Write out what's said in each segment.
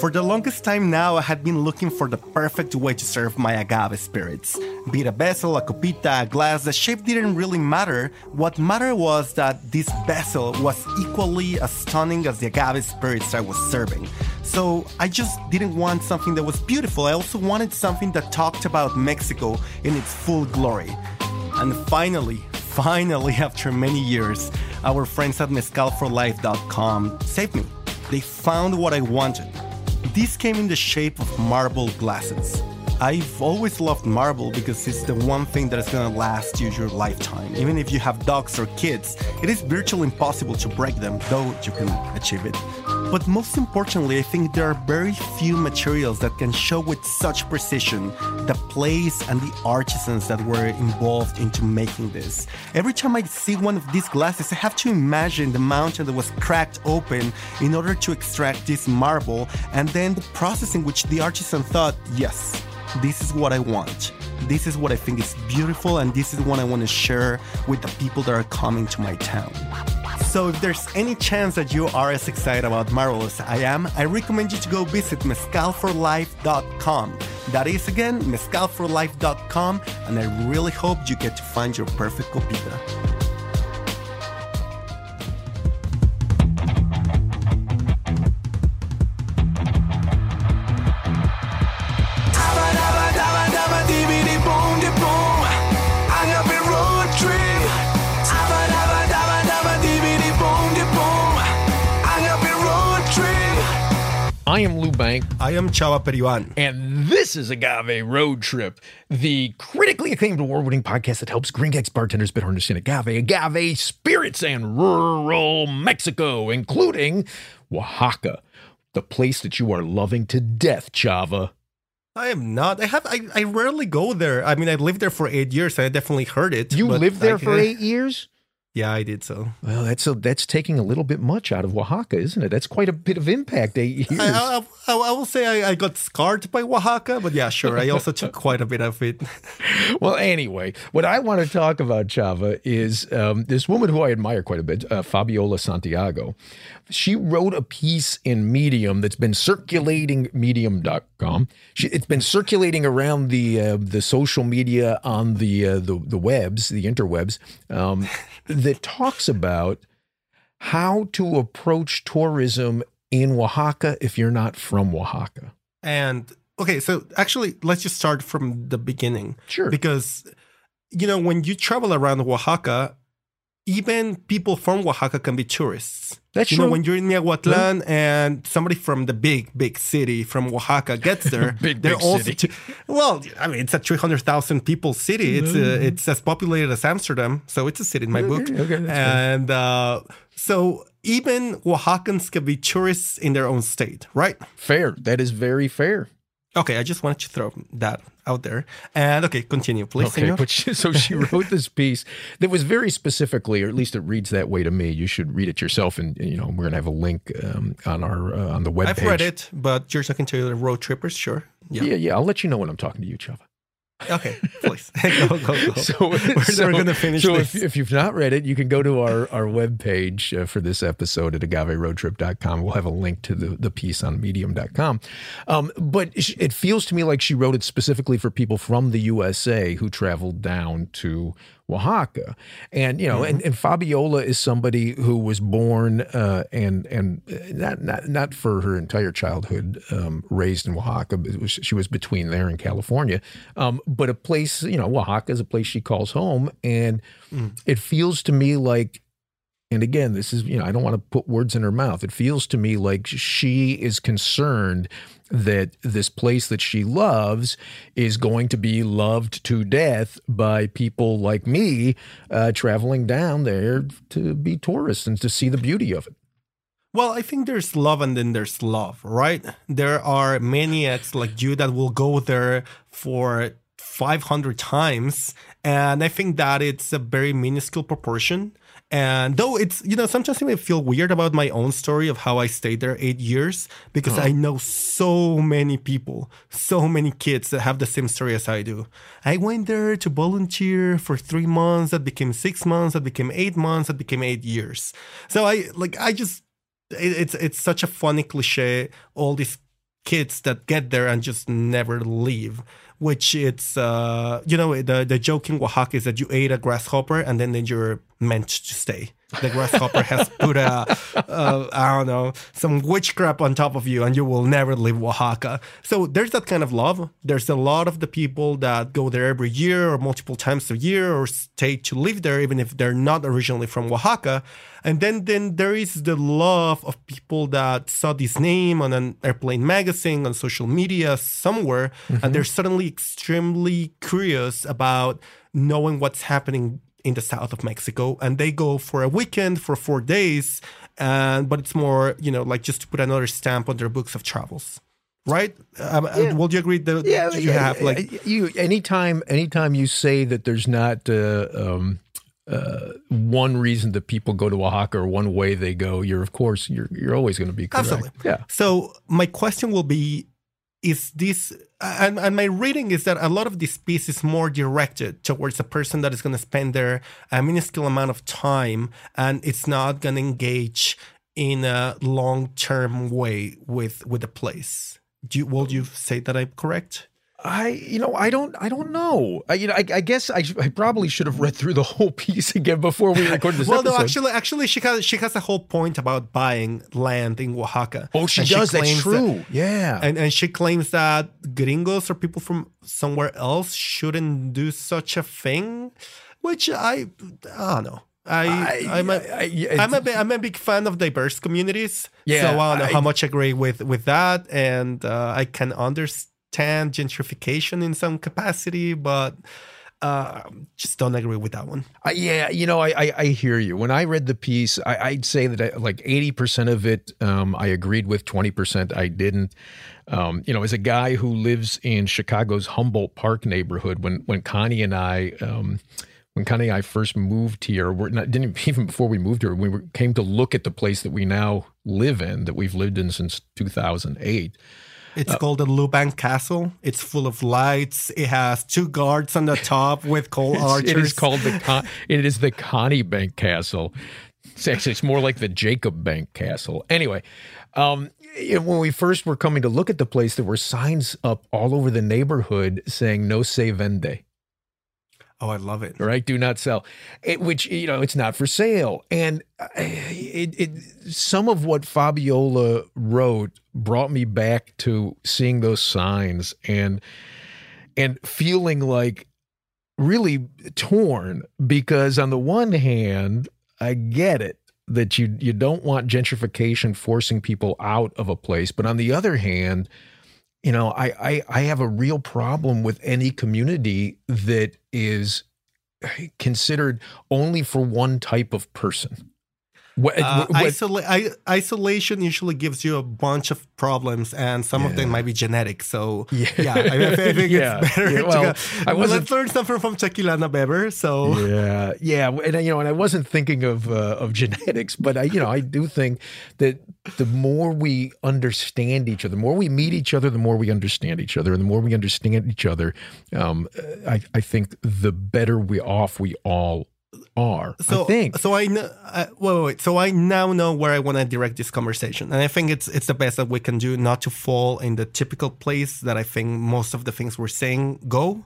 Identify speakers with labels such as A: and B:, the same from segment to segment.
A: For the longest time now, I had been looking for the perfect way to serve my agave spirits. Be it a vessel, a copita, a glass, the shape didn't really matter. What mattered was that this vessel was equally as stunning as the agave spirits I was serving. So I just didn't want something that was beautiful. I also wanted something that talked about Mexico in its full glory. And finally, finally, after many years, our friends at mezcalforlife.com saved me. They found what I wanted. This came in the shape of marble glasses. I've always loved marble because it's the one thing that is gonna last you your lifetime. Even if you have dogs or kids, it is virtually impossible to break them, though you can achieve it. But most importantly, I think there are very few materials that can show with such precision the place and the artisans that were involved into making this. Every time I see one of these glasses, I have to imagine the mountain that was cracked open in order to extract this marble, and then the process in which the artisan thought, yes, this is what I want. This is what I think is beautiful, and this is what I want to share with the people that are coming to my town. So, if there's any chance that you are as excited about marble as I am, I recommend you to go visit mezcalforlife.com. That is again mezcalforlife.com, and I really hope you get to find your perfect copita.
B: I am Bank,
A: I am Chava Periban.
B: and this is Agave Road Trip, the critically acclaimed award winning podcast that helps Green Gex bartenders better understand agave, agave spirits, and rural Mexico, including Oaxaca, the place that you are loving to death, Chava.
A: I am not. I have. I, I rarely go there. I mean, I lived there for eight years. I definitely heard it.
B: You lived there
A: I-
B: for eight years?
A: Yeah, I did so.
B: Well, that's a, that's taking a little bit much out of Oaxaca, isn't it? That's quite a bit of impact. Eight years.
A: I, I, I, will say I, I got scarred by Oaxaca, but yeah, sure. I also took quite a bit of it.
B: well, anyway, what I want to talk about, Chava, is um, this woman who I admire quite a bit, uh, Fabiola Santiago. She wrote a piece in Medium that's been circulating, medium.com. She, it's been circulating around the uh, the social media on the, uh, the, the webs, the interwebs, um, that talks about how to approach tourism in Oaxaca if you're not from Oaxaca.
A: And okay, so actually, let's just start from the beginning.
B: Sure.
A: Because, you know, when you travel around Oaxaca, even people from Oaxaca can be tourists.
B: That's
A: you
B: true.
A: know, when you're in Miahuatlan and somebody from the big, big city from Oaxaca gets there,
B: Big,
A: they're
B: big
A: also
B: city.
A: well, I mean, it's a 300,000 people city. It's uh, it's as populated as Amsterdam, so it's a city in my book.
B: Okay, okay,
A: and uh, so even Oaxacans can be tourists in their own state, right?
B: Fair. That is very fair.
A: Okay, I just wanted to throw that out there. And okay, continue, please.
B: Okay,
A: senor.
B: but she, so she wrote this piece that was very specifically, or at least it reads that way to me. You should read it yourself, and you know we're gonna have a link um, on our uh, on the web.
A: I've read it, but you're talking to the road trippers, sure. Yeah.
B: Yeah, yeah. I'll let you know when I'm talking to you, Chava.
A: Okay, please. go, go, go.
B: So
A: we're,
B: so-
A: we're gonna finish
B: So
A: this.
B: if, if you've not read it, you can go to our our webpage uh, for this episode at agaveroadtrip.com. We'll have a link to the, the piece on medium.com. Um, but it feels to me like she wrote it specifically for people from the USA who traveled down to Oaxaca. And you know, and, and Fabiola is somebody who was born uh, and and not not not for her entire childhood um, raised in Oaxaca. But was, she was between there and California. Um, but a place, you know, Oaxaca is a place she calls home, and it feels to me like. And again, this is, you know, I don't want to put words in her mouth. It feels to me like she is concerned that this place that she loves is going to be loved to death by people like me uh, traveling down there to be tourists and to see the beauty of it.
A: Well, I think there's love and then there's love, right? There are maniacs like you that will go there for 500 times. And I think that it's a very minuscule proportion. And though it's, you know, sometimes I may feel weird about my own story of how I stayed there eight years because I know so many people, so many kids that have the same story as I do. I went there to volunteer for three months, that became six months, that became eight months, that became eight years. So I, like, I just, it, it's, it's such a funny cliche. All these kids that get there and just never leave which it's uh you know the the joke in Oaxaca is that you ate a grasshopper and then then you're meant to stay. The grasshopper has put a uh, I don't know some witchcraft on top of you and you will never leave Oaxaca. So there's that kind of love. There's a lot of the people that go there every year or multiple times a year or stay to live there even if they're not originally from Oaxaca. And then then there is the love of people that saw this name on an airplane magazine on social media somewhere and they're suddenly extremely curious about knowing what's happening in the south of Mexico and they go for a weekend for 4 days and but it's more, you know, like just to put another stamp on their books of travels. Right? Um,
B: Yeah.
A: Will you agree that you have like
B: you anytime anytime you say that there's not uh, um, uh, one reason that people go to Oaxaca or one way they go, you're of course you're you're always going to be correct.
A: Absolutely.
B: Yeah.
A: So my question will be: Is this and, and my reading is that a lot of this piece is more directed towards a person that is going to spend their a minuscule amount of time, and it's not going to engage in a long-term way with with the place. Do you, will you say that I'm correct?
B: I, you know, I don't, I don't know. I, you know, I, I guess I, sh- I probably should have read through the whole piece again before we recorded this
A: well,
B: episode.
A: no, actually, actually, she has she has a whole point about buying land in Oaxaca.
B: oh, she
A: And
B: does. That's
A: claims that-
B: true. yeah.
A: and and she claims that gringos or people from somewhere else shouldn't do such a thing, which I I don't know. I,
B: I-
A: I'm a
B: I- yeah,
A: I'm a bi- I'm a big fan of diverse communities.
B: Yeah,
A: so I don't know
B: I-
A: how much I agree with with that, and uh, I can understand gentrification in some capacity, but uh, just don't agree with that one.
B: I, yeah, you know, I, I I hear you. When I read the piece, I, I'd say that I, like eighty percent of it, um, I agreed with. Twenty percent, I didn't. Um, you know, as a guy who lives in Chicago's Humboldt Park neighborhood, when when Connie and I. Um, when Connie and I first moved here, we're not didn't even before we moved here, we were, came to look at the place that we now live in, that we've lived in since 2008.
A: It's called the Lou Bank Castle. It's full of lights. It has two guards on the top with coal archers.
B: It is called the Con- it is the Connie Bank Castle. It's actually it's more like the Jacob Bank Castle. Anyway, um, when we first were coming to look at the place, there were signs up all over the neighborhood saying "No se vende."
A: Oh, I love it.
B: right? Do not sell, it, which you know it's not for sale. And uh, it, it some of what Fabiola wrote brought me back to seeing those signs and and feeling like really torn because on the one hand, I get it that you you don't want gentrification forcing people out of a place, but on the other hand, you know, I, I I have a real problem with any community that is eh, considered only for one type of person. What,
A: Uh,
B: what-
A: isola- I- isolation usually gives you a bunch of problems, and some of them might be genetic. So,
B: Yeah.
A: yeah, I, I think
B: Yeah.
A: it's better
B: Yeah, well. I wasn't-
A: Let's learn something from Tequilana Weber. So,
B: yeah, yeah, and you know, and I wasn't thinking of uh, of genetics, but I, you know, I do think that the more we understand each other, the more we meet each other, the more we understand each other, and the more we understand each other, um, I, I think the better we off we all are.
A: So
B: I think.
A: so. I know. Uh, wait, wait. So I now know where I want to direct this conversation, and I think it's it's the best that we can do, not to fall in the typical place that I think most of the things we're saying go,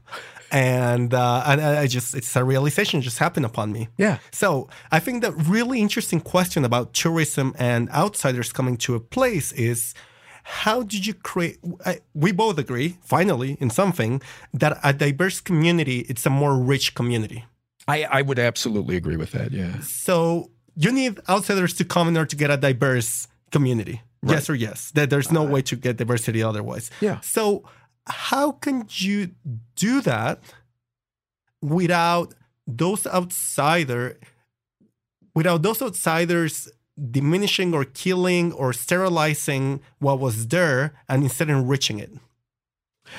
A: and uh, and I just it's a realization just happened upon me.
B: Yeah.
A: So I think the really interesting question about tourism and outsiders coming to a place is. How did you create? I, we both agree, finally, in something that a diverse community it's a more rich community.
B: I, I would absolutely agree with that. Yeah.
A: So you need outsiders to come in order to get a diverse community. Yes or yes. That there's no way to get diversity otherwise.
B: Yeah.
A: So how can you do that without those outsider without those outsiders diminishing or killing or sterilizing what was there and instead enriching it?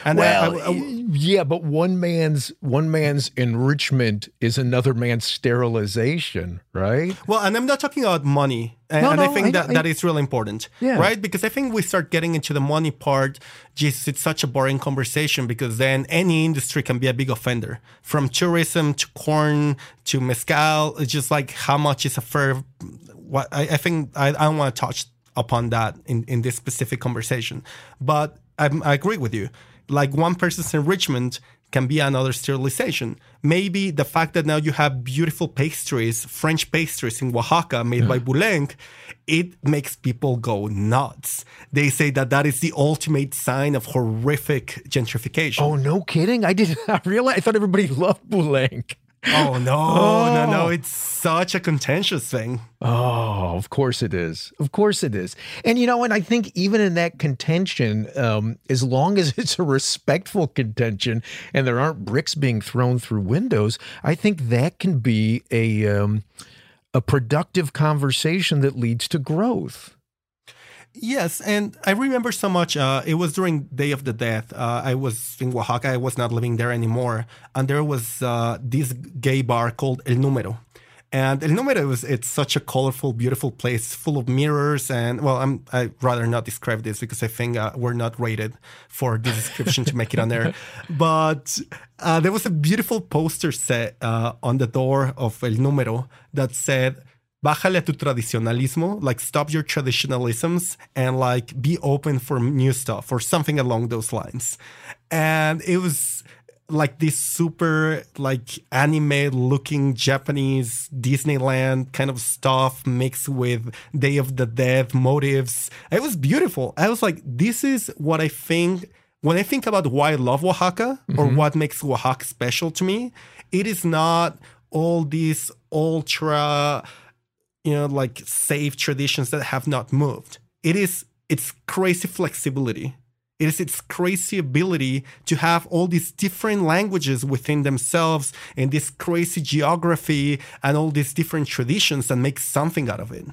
A: And
B: Well,
A: I- I-
B: yeah, but one man's one man's enrichment is another man's sterilization, right?
A: Well, and I'm not talking about money, and,
B: No,
A: and I think
B: I-
A: that
B: I-
A: that is really important,
B: Yeah.
A: right? Because I think we start getting into the money part. Just it's such a boring conversation because then any industry can be a big offender, from tourism to corn to mezcal. It's just like how much is a fair. What I, I think I, I don't want to touch upon that in in this specific conversation, but I, I agree with you. Like one person's enrichment can be another sterilization. Maybe the fact that now you have beautiful pastries, French pastries in Oaxaca made by Boulenc, it makes people go nuts. They say that that is the ultimate sign of horrific gentrification.
B: Oh, no kidding! I did not realize. I thought everybody loved Boulenc.
A: Oh, no, oh. no, no. It's such a contentious thing.
B: Oh, of course it is. Of course it is. And you know, and I think even in that contention, um, as long as it's a respectful contention and there aren't bricks being thrown through windows, I think that can be a um, a productive conversation that leads to growth.
A: Yes, and I remember so much. Uh, it was during Day of the Death. Uh, I was in Oaxaca. I was not living there anymore, and there was uh, this gay bar called El Número. And El Número was it's such a colorful, beautiful place, full of mirrors. And well, I'm I rather not describe this because I think uh, we're not rated for the description to make it on there. But uh, there was a beautiful poster set uh, on the door of El Número that said bájale a tu tradicionalismo, like stop your traditionalisms and like be open for new stuff or something along those lines. And it was like this super like anime looking Japanese Disneyland kind of stuff mixed with Day of the Dead motives. It was beautiful. I was like, this is what I think when I think about why I love Oaxaca or mm-hmm. what makes Oaxaca special to me. It is not all these ultra you know like safe traditions that have not moved. It is its crazy flexibility. It is its crazy ability to have all these different languages within themselves and this crazy geography and all these different traditions and make something out of it.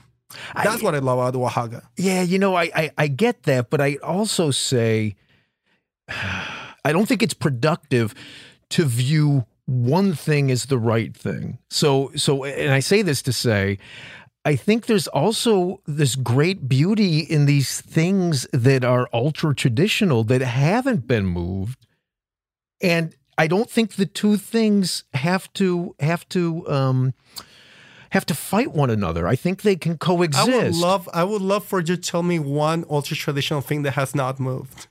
A: That's what i love about oaxaca.
B: Yeah, you know, I, I I get that, but I also say I don't think it's productive to view one thing as the right thing. So so and I say this to say I think there's also this great beauty in these things that are ultra traditional that haven't been moved. And I don't think the two things have to have to um have to fight one another. I think they can coexist.
A: i would love i would love for you to tell me one ultra traditional thing that has not moved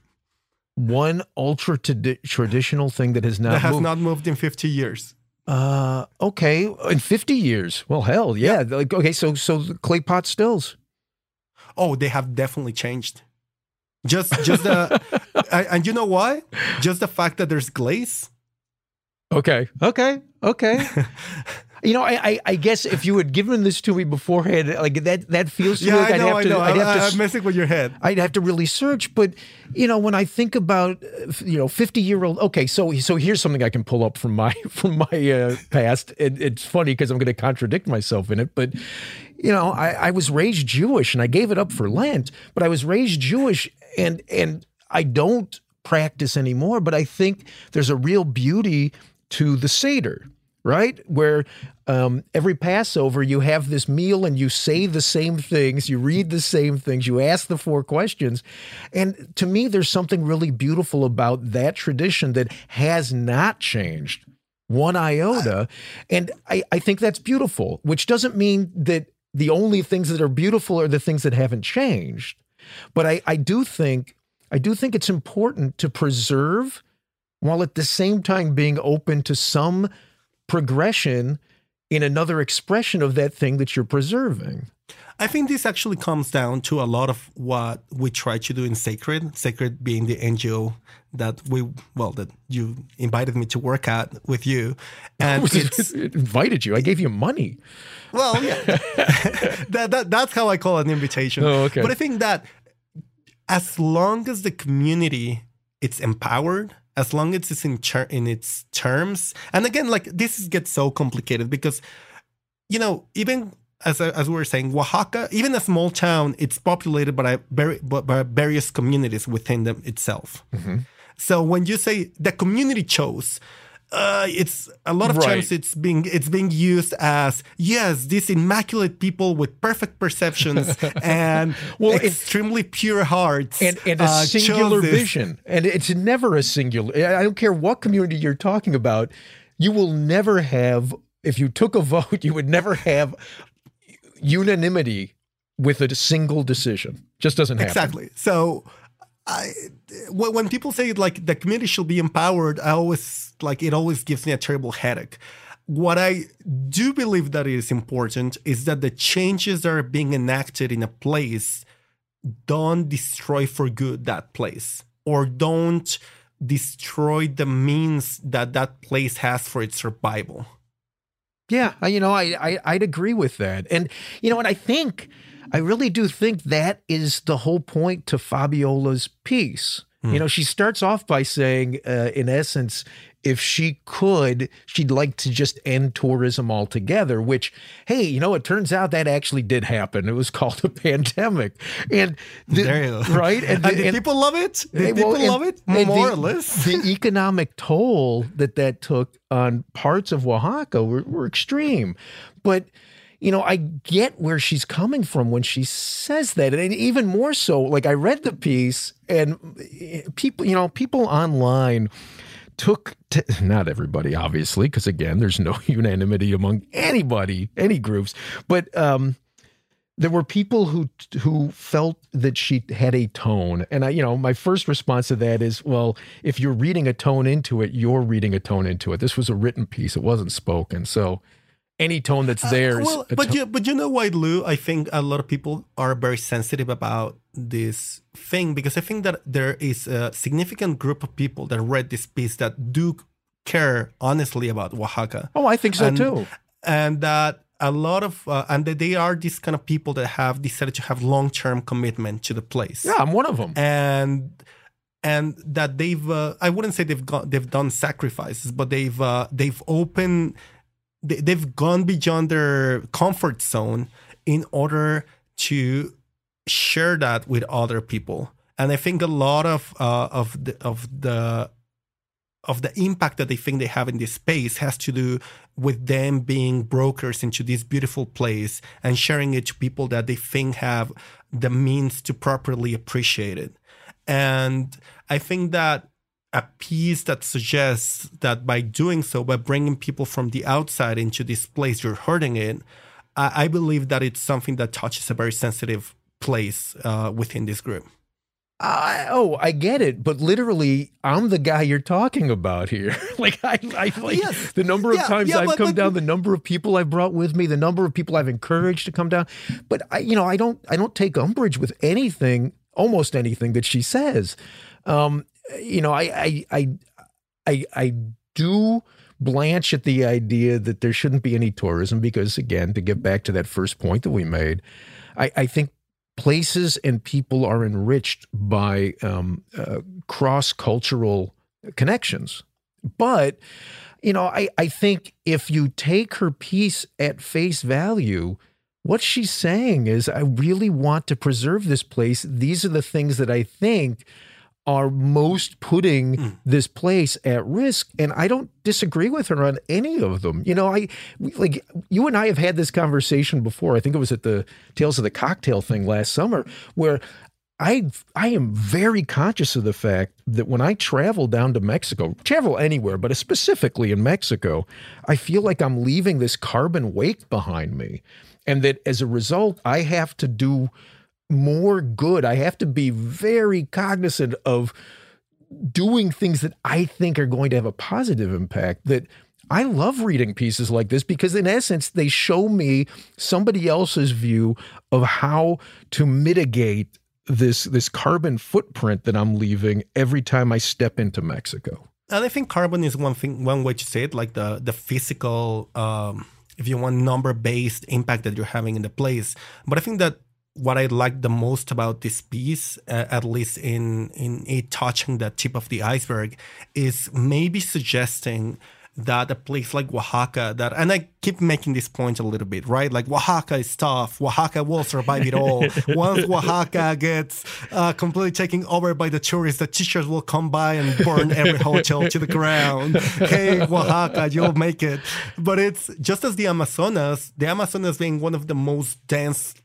B: one ultra tradi- traditional thing that has not
A: that has
B: moved.
A: not moved in 50 years
B: uh, okay, in fifty years. Well, hell, yeah. Like, okay, so so the clay pot stills.
A: oh they have definitely changed just just the and you know why just the fact that there's glaze
B: Okay, okay, okay. you know, I, I I guess if you had given this to me beforehand, like that that feels to me
A: yeah
B: like
A: i know
B: would have
A: i
B: to
A: know.
B: I'd
A: I,
B: have to
A: I, i'm messing with your head.
B: I'd have to really search, but you know, when I think about you know fifty year old, okay, so so here's something I can pull up from my from my uh, past. It, it's funny because I'm going to contradict myself in it, but you know, I, I was raised Jewish and I gave it up for Lent, but I was raised Jewish and and I don't practice anymore, but I think there's a real beauty to the Seder right? Where um, every Passover you have this meal and you say the same things, you read the same things, you ask the four questions. And to me, there's something really beautiful about that tradition that has not changed one iota. And I, I think that's beautiful, which doesn't mean that the only things that are beautiful are the things that haven't changed. But I, I do think I do think it's important to preserve while at the same time being open to some progression in another expression of that thing that you're preserving.
A: I think this actually comes down to a lot of what we try to do in Sacred, Sacred being the NGO that we, well, that you invited me to work at with you.
B: And it invited you. I gave you money.
A: Well, yeah. that, that, that's how I call an invitation.
B: Oh, okay.
A: But I think that as long as the community it's empowered, as long as it's in, ter- in its terms, and again, like this gets so complicated because, you know, even as, as we were saying, Oaxaca, even a small town, it's populated by, by, by various communities within them itself. Mm-hmm. So when you say the community chose, uh, it's a lot of right. times it's being it's being used as yes these immaculate people with perfect perceptions and well, extremely pure hearts
B: and, and a uh, singular vision and it's never a singular i don't care what community you're talking about you will never have if you took a vote you would never have unanimity with a single decision. Just doesn't happen.
A: Exactly. So I, when people say like the community should be empowered, I always like it always gives me a terrible headache. What I do believe that is important is that the changes that are being enacted in a place don't destroy for good that place or don't destroy the means that that place has for its survival.
B: Yeah, you know, I, I I'd agree with that, and you know, and I think I really do think that is the whole point to Fabiola's piece. Mm. You know, she starts off by saying, uh, in essence, if she could, she'd like to just end tourism altogether, which, hey, you know, it turns out that actually did happen. It was called a pandemic. And
A: the, there you
B: go. Right.
A: And, and, and people love it? Well, people love it? More
B: the,
A: or less.
B: the economic toll that that took on parts of Oaxaca were, were extreme. But, you know, I get where she's coming from when she says that. And even more so, like I read the piece and eh, people, you know, people online took to, not everybody obviously because again there's no unanimity among anybody any groups but um there were people who who felt that she had a tone. And i you know my first response to that is well if you're reading a tone into it you're reading a tone into it. This was a written piece. It wasn't spoken. So any tone that's there. Uh, well,
A: but you, but you know why, Lou? I think a lot of people are very sensitive about this thing because I think that there is a significant group of people that read this piece that do care honestly about Oaxaca.
B: Oh, I think so
A: and,
B: too.
A: And that a lot of uh, and that they are these kind of people that have decided to have long term commitment to the place.
B: Yeah, I'm one of them.
A: And and that they've uh, I wouldn't say they've got they've done sacrifices, but they've uh, they've opened they've gone beyond their comfort zone in order to share that with other people. And i think a lot of uh, of the of the of the impact that they think they have in this space has to do with them being brokers into this beautiful place and sharing it to people that they think have the means to properly appreciate it. And i think that a piece that suggests that by doing so, by bringing people from the outside into this place, you're hurting it. I, I believe that it's something that touches a very sensitive place uh, within this group.
B: Uh, oh, I get it, but literally, I'm the guy you're talking about here. like, I, I like yes. the number of yeah, times yeah, I've but, come but, down, the number of people I've brought with me, the number of people I've encouraged to come down. But I, you know, I don't, I don't take umbrage with anything, almost anything that she says. Um, you know, I, I, I, I, I do blanch at the idea that there shouldn't be any tourism because, again, to get back to that first point that we made, I, I think places and people are enriched by um, uh, cross cultural connections. But, you know, I, I think if you take her piece at face value, what she's saying is, I really want to preserve this place. These are the things that I think are most putting mm. this place at risk and i don't disagree with her on any of them you know i like you and i have had this conversation before i think it was at the tales of the cocktail thing last summer where I I am very conscious of the fact that when I travel down to Mexico, travel anywhere, but specifically in Mexico, I feel like I'm leaving this carbon wake behind me. And that as a result, I have to do more good. I have to be very cognizant of doing things that I think are going to have a positive impact. That I love reading pieces like this because, in essence, they show me somebody else's view of how to mitigate this this carbon footprint that I'm leaving every time I step into Mexico.
A: And I think carbon is one thing, one way to say it, like the the physical, um, if you want, number based impact that you're having in the place. But I think that what I like the most about this piece, uh, at least in in it touching the tip of the iceberg, is maybe suggesting that a place like Oaxaca that and I keep making this point a little bit, right? Like Oaxaca is tough. Oaxaca will survive it all. Once Oaxaca gets uh, completely taken over by the tourists, the teachers will come by and burn every hotel to the ground. Hey, Oaxaca, you'll make it. But it's just as the Amazonas, the Amazonas being one of the most dense,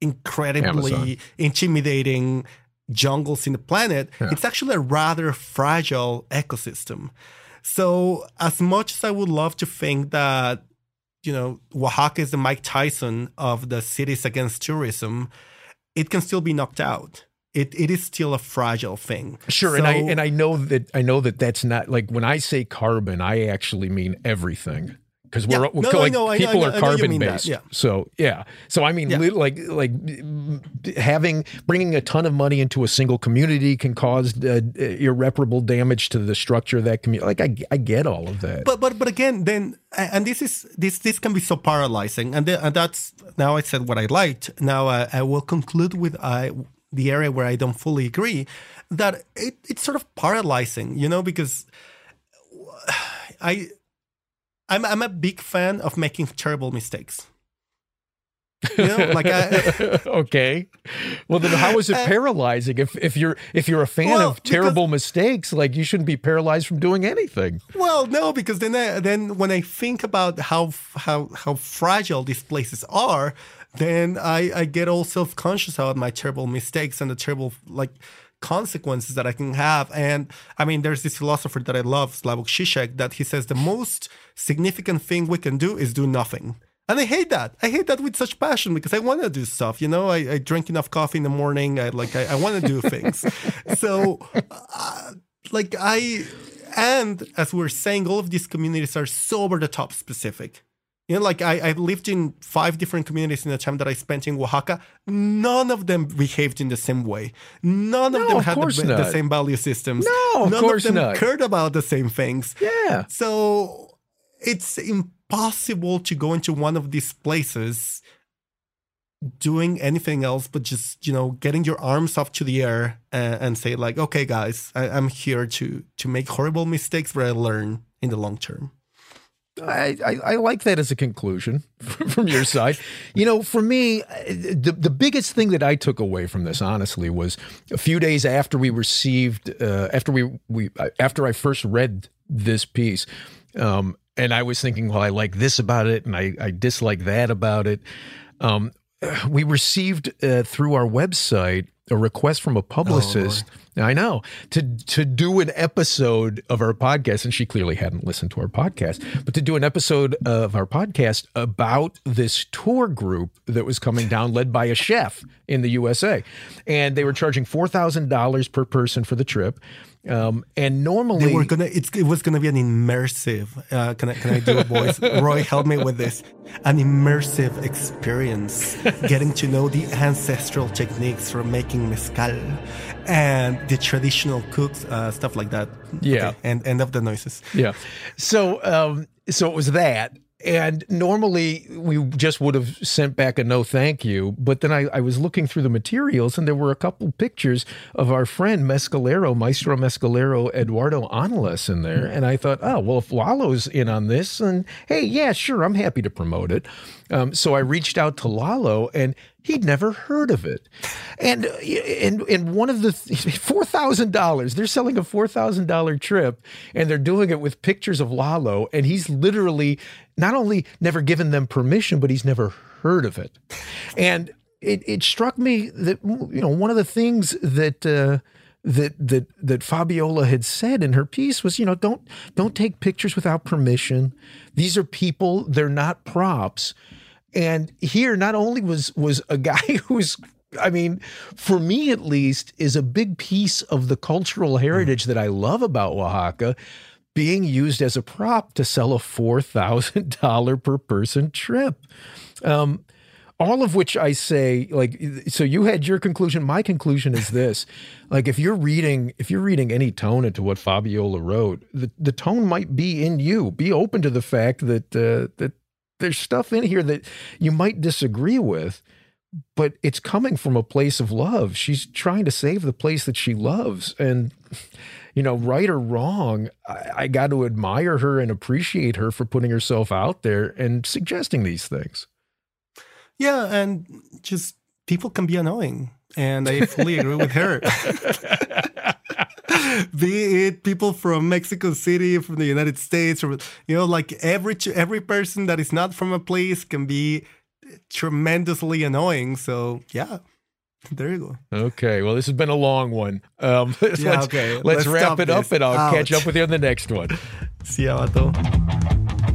A: incredibly Amazon. intimidating jungles in the planet, yeah. it's actually a rather fragile ecosystem. So, as much as I would love to think that, you know, Oaxaca is the Mike Tyson of the cities against tourism, it can still be knocked out. It, it is still a fragile thing.
B: Sure, so, and I and I know that I know that that's not like when I say carbon, I actually mean everything because we're, yeah. we're no, like no, no, people are carbon based. Yeah. So yeah. So I mean, yeah. like like having bringing a ton of money into a single community can cause uh, irreparable damage to the structure of that community. Like I, I get all of that.
A: But but but again, then and this is this this can be so paralyzing. And, the, and that's now I said what I liked. Now I, I will conclude with I the area where I don't fully agree that it, it's sort of paralyzing, you know, because I I'm I'm a big fan of making terrible mistakes.
B: You know, like I, okay. Well, then how is it uh, paralyzing? If if you're if you're a fan well, of terrible because, mistakes, like you shouldn't be paralyzed from doing anything.
A: Well, no, because then I, then when I think about how how how fragile these places are, then I I get all self conscious about my terrible mistakes and the terrible like consequences that I can have. And I mean, there's this philosopher that I love, Slavoj Žižek, that he says the most significant thing we can do is do nothing. And I hate that. I hate that with such passion because I want to do stuff. You know, I, I drink enough coffee in the morning. I like, I, I want to do things. so, uh, like, I, and as we're saying, all of these communities are so over the top specific. You know, like I, I lived in five different communities in the time that I spent in Oaxaca. None of them behaved in the same way. None of no, them had of the, the, same value systems.
B: No, of
A: None
B: course
A: of them
B: not.
A: cared about the same things.
B: Yeah.
A: So it's impossible to go into one of these places doing anything else but just you know getting your arms up to the air and, and say like okay guys I, i'm here to to make horrible mistakes but i learn in the long term
B: I, I, I, like that as a conclusion from your side. You know, for me, the, the biggest thing that I took away from this, honestly, was a few days after we received, uh, after we, we, after I first read this piece, um, and I was thinking, well, I like this about it, and I, I dislike that about it. Um, we received uh, through our website a request from a publicist. Oh, I know to to do an episode of our podcast, and she clearly hadn't listened to our podcast, but to do an episode of our podcast about this tour group that was coming down, led by a chef in the USA, and they were charging four thousand dollars per person for the trip. Um, and normally
A: they were gonna. it was gonna be an immersive. Uh, can I can I do a voice? Roy, help me with this. An immersive experience, getting to know the ancestral techniques for making mezcal and the traditional cooks, uh, stuff like that.
B: Yeah.
A: Okay, and end of the noises.
B: Yeah. So um, so it was that, and normally we just would have sent back a no thank you. But then I, I, was looking through the materials and there were a couple pictures of our friend Mezcalero, Maestro Mezcalero Eduardo Ángeles in there. And I thought, oh, well, if Lalo's in on this, and hey, yeah, sure, I'm happy to promote it. Um, so I reached out to Lalo and He'd never heard of it. And and and one of the four thousand dollars, they're selling a four thousand dollar trip, and they're doing it with pictures of Lalo, and he's literally not only never given them permission, but he's never heard of it. And it, it struck me that you know one of the things that uh, that that that Fabiola had said in her piece was you know don't don't take pictures without permission. These are people; they're not props. And here, not only was was a guy who's I mean, for me at least, is a big piece of the cultural heritage that I love about Oaxaca being used as a prop to sell a $4,000 per person trip. Um, all of which I say, like, so you had your conclusion. My conclusion is this: like, if you're reading, if you're reading any tone into what Fabiola wrote, the, the tone might be in you. Be open to the fact that uh, that there's stuff in here that you might disagree with, but it's coming from a place of love. She's trying to save the place that she loves, and you know, right or wrong, I, I got to admire her and appreciate her for putting herself out there and suggesting these things.
A: Yeah, and just people can be annoying, and I fully agree with her. be it people from Mexico City, from the United States, or you know, like every every person that is not from a place can be tremendously annoying. So yeah. There you go.
B: Okay. Well, this has been a long one. Um, let's,
A: yeah, okay.
B: Let's, let's wrap it up, and I'll Ouch. catch up with you on the next one.
A: See ya, vato.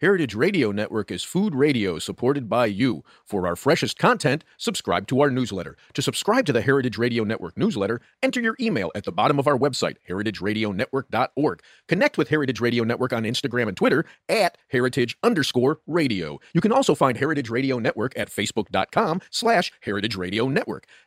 B: Heritage Radio Network is food radio supported by you. For our freshest content, subscribe to our newsletter. To subscribe to the Heritage Radio Network newsletter, enter your email at the bottom of our website, heritageradionetwork.org. Connect with Heritage Radio Network on Instagram and Twitter at heritage underscore radio. You can also find Heritage Radio Network at facebook.com slash heritage radio network.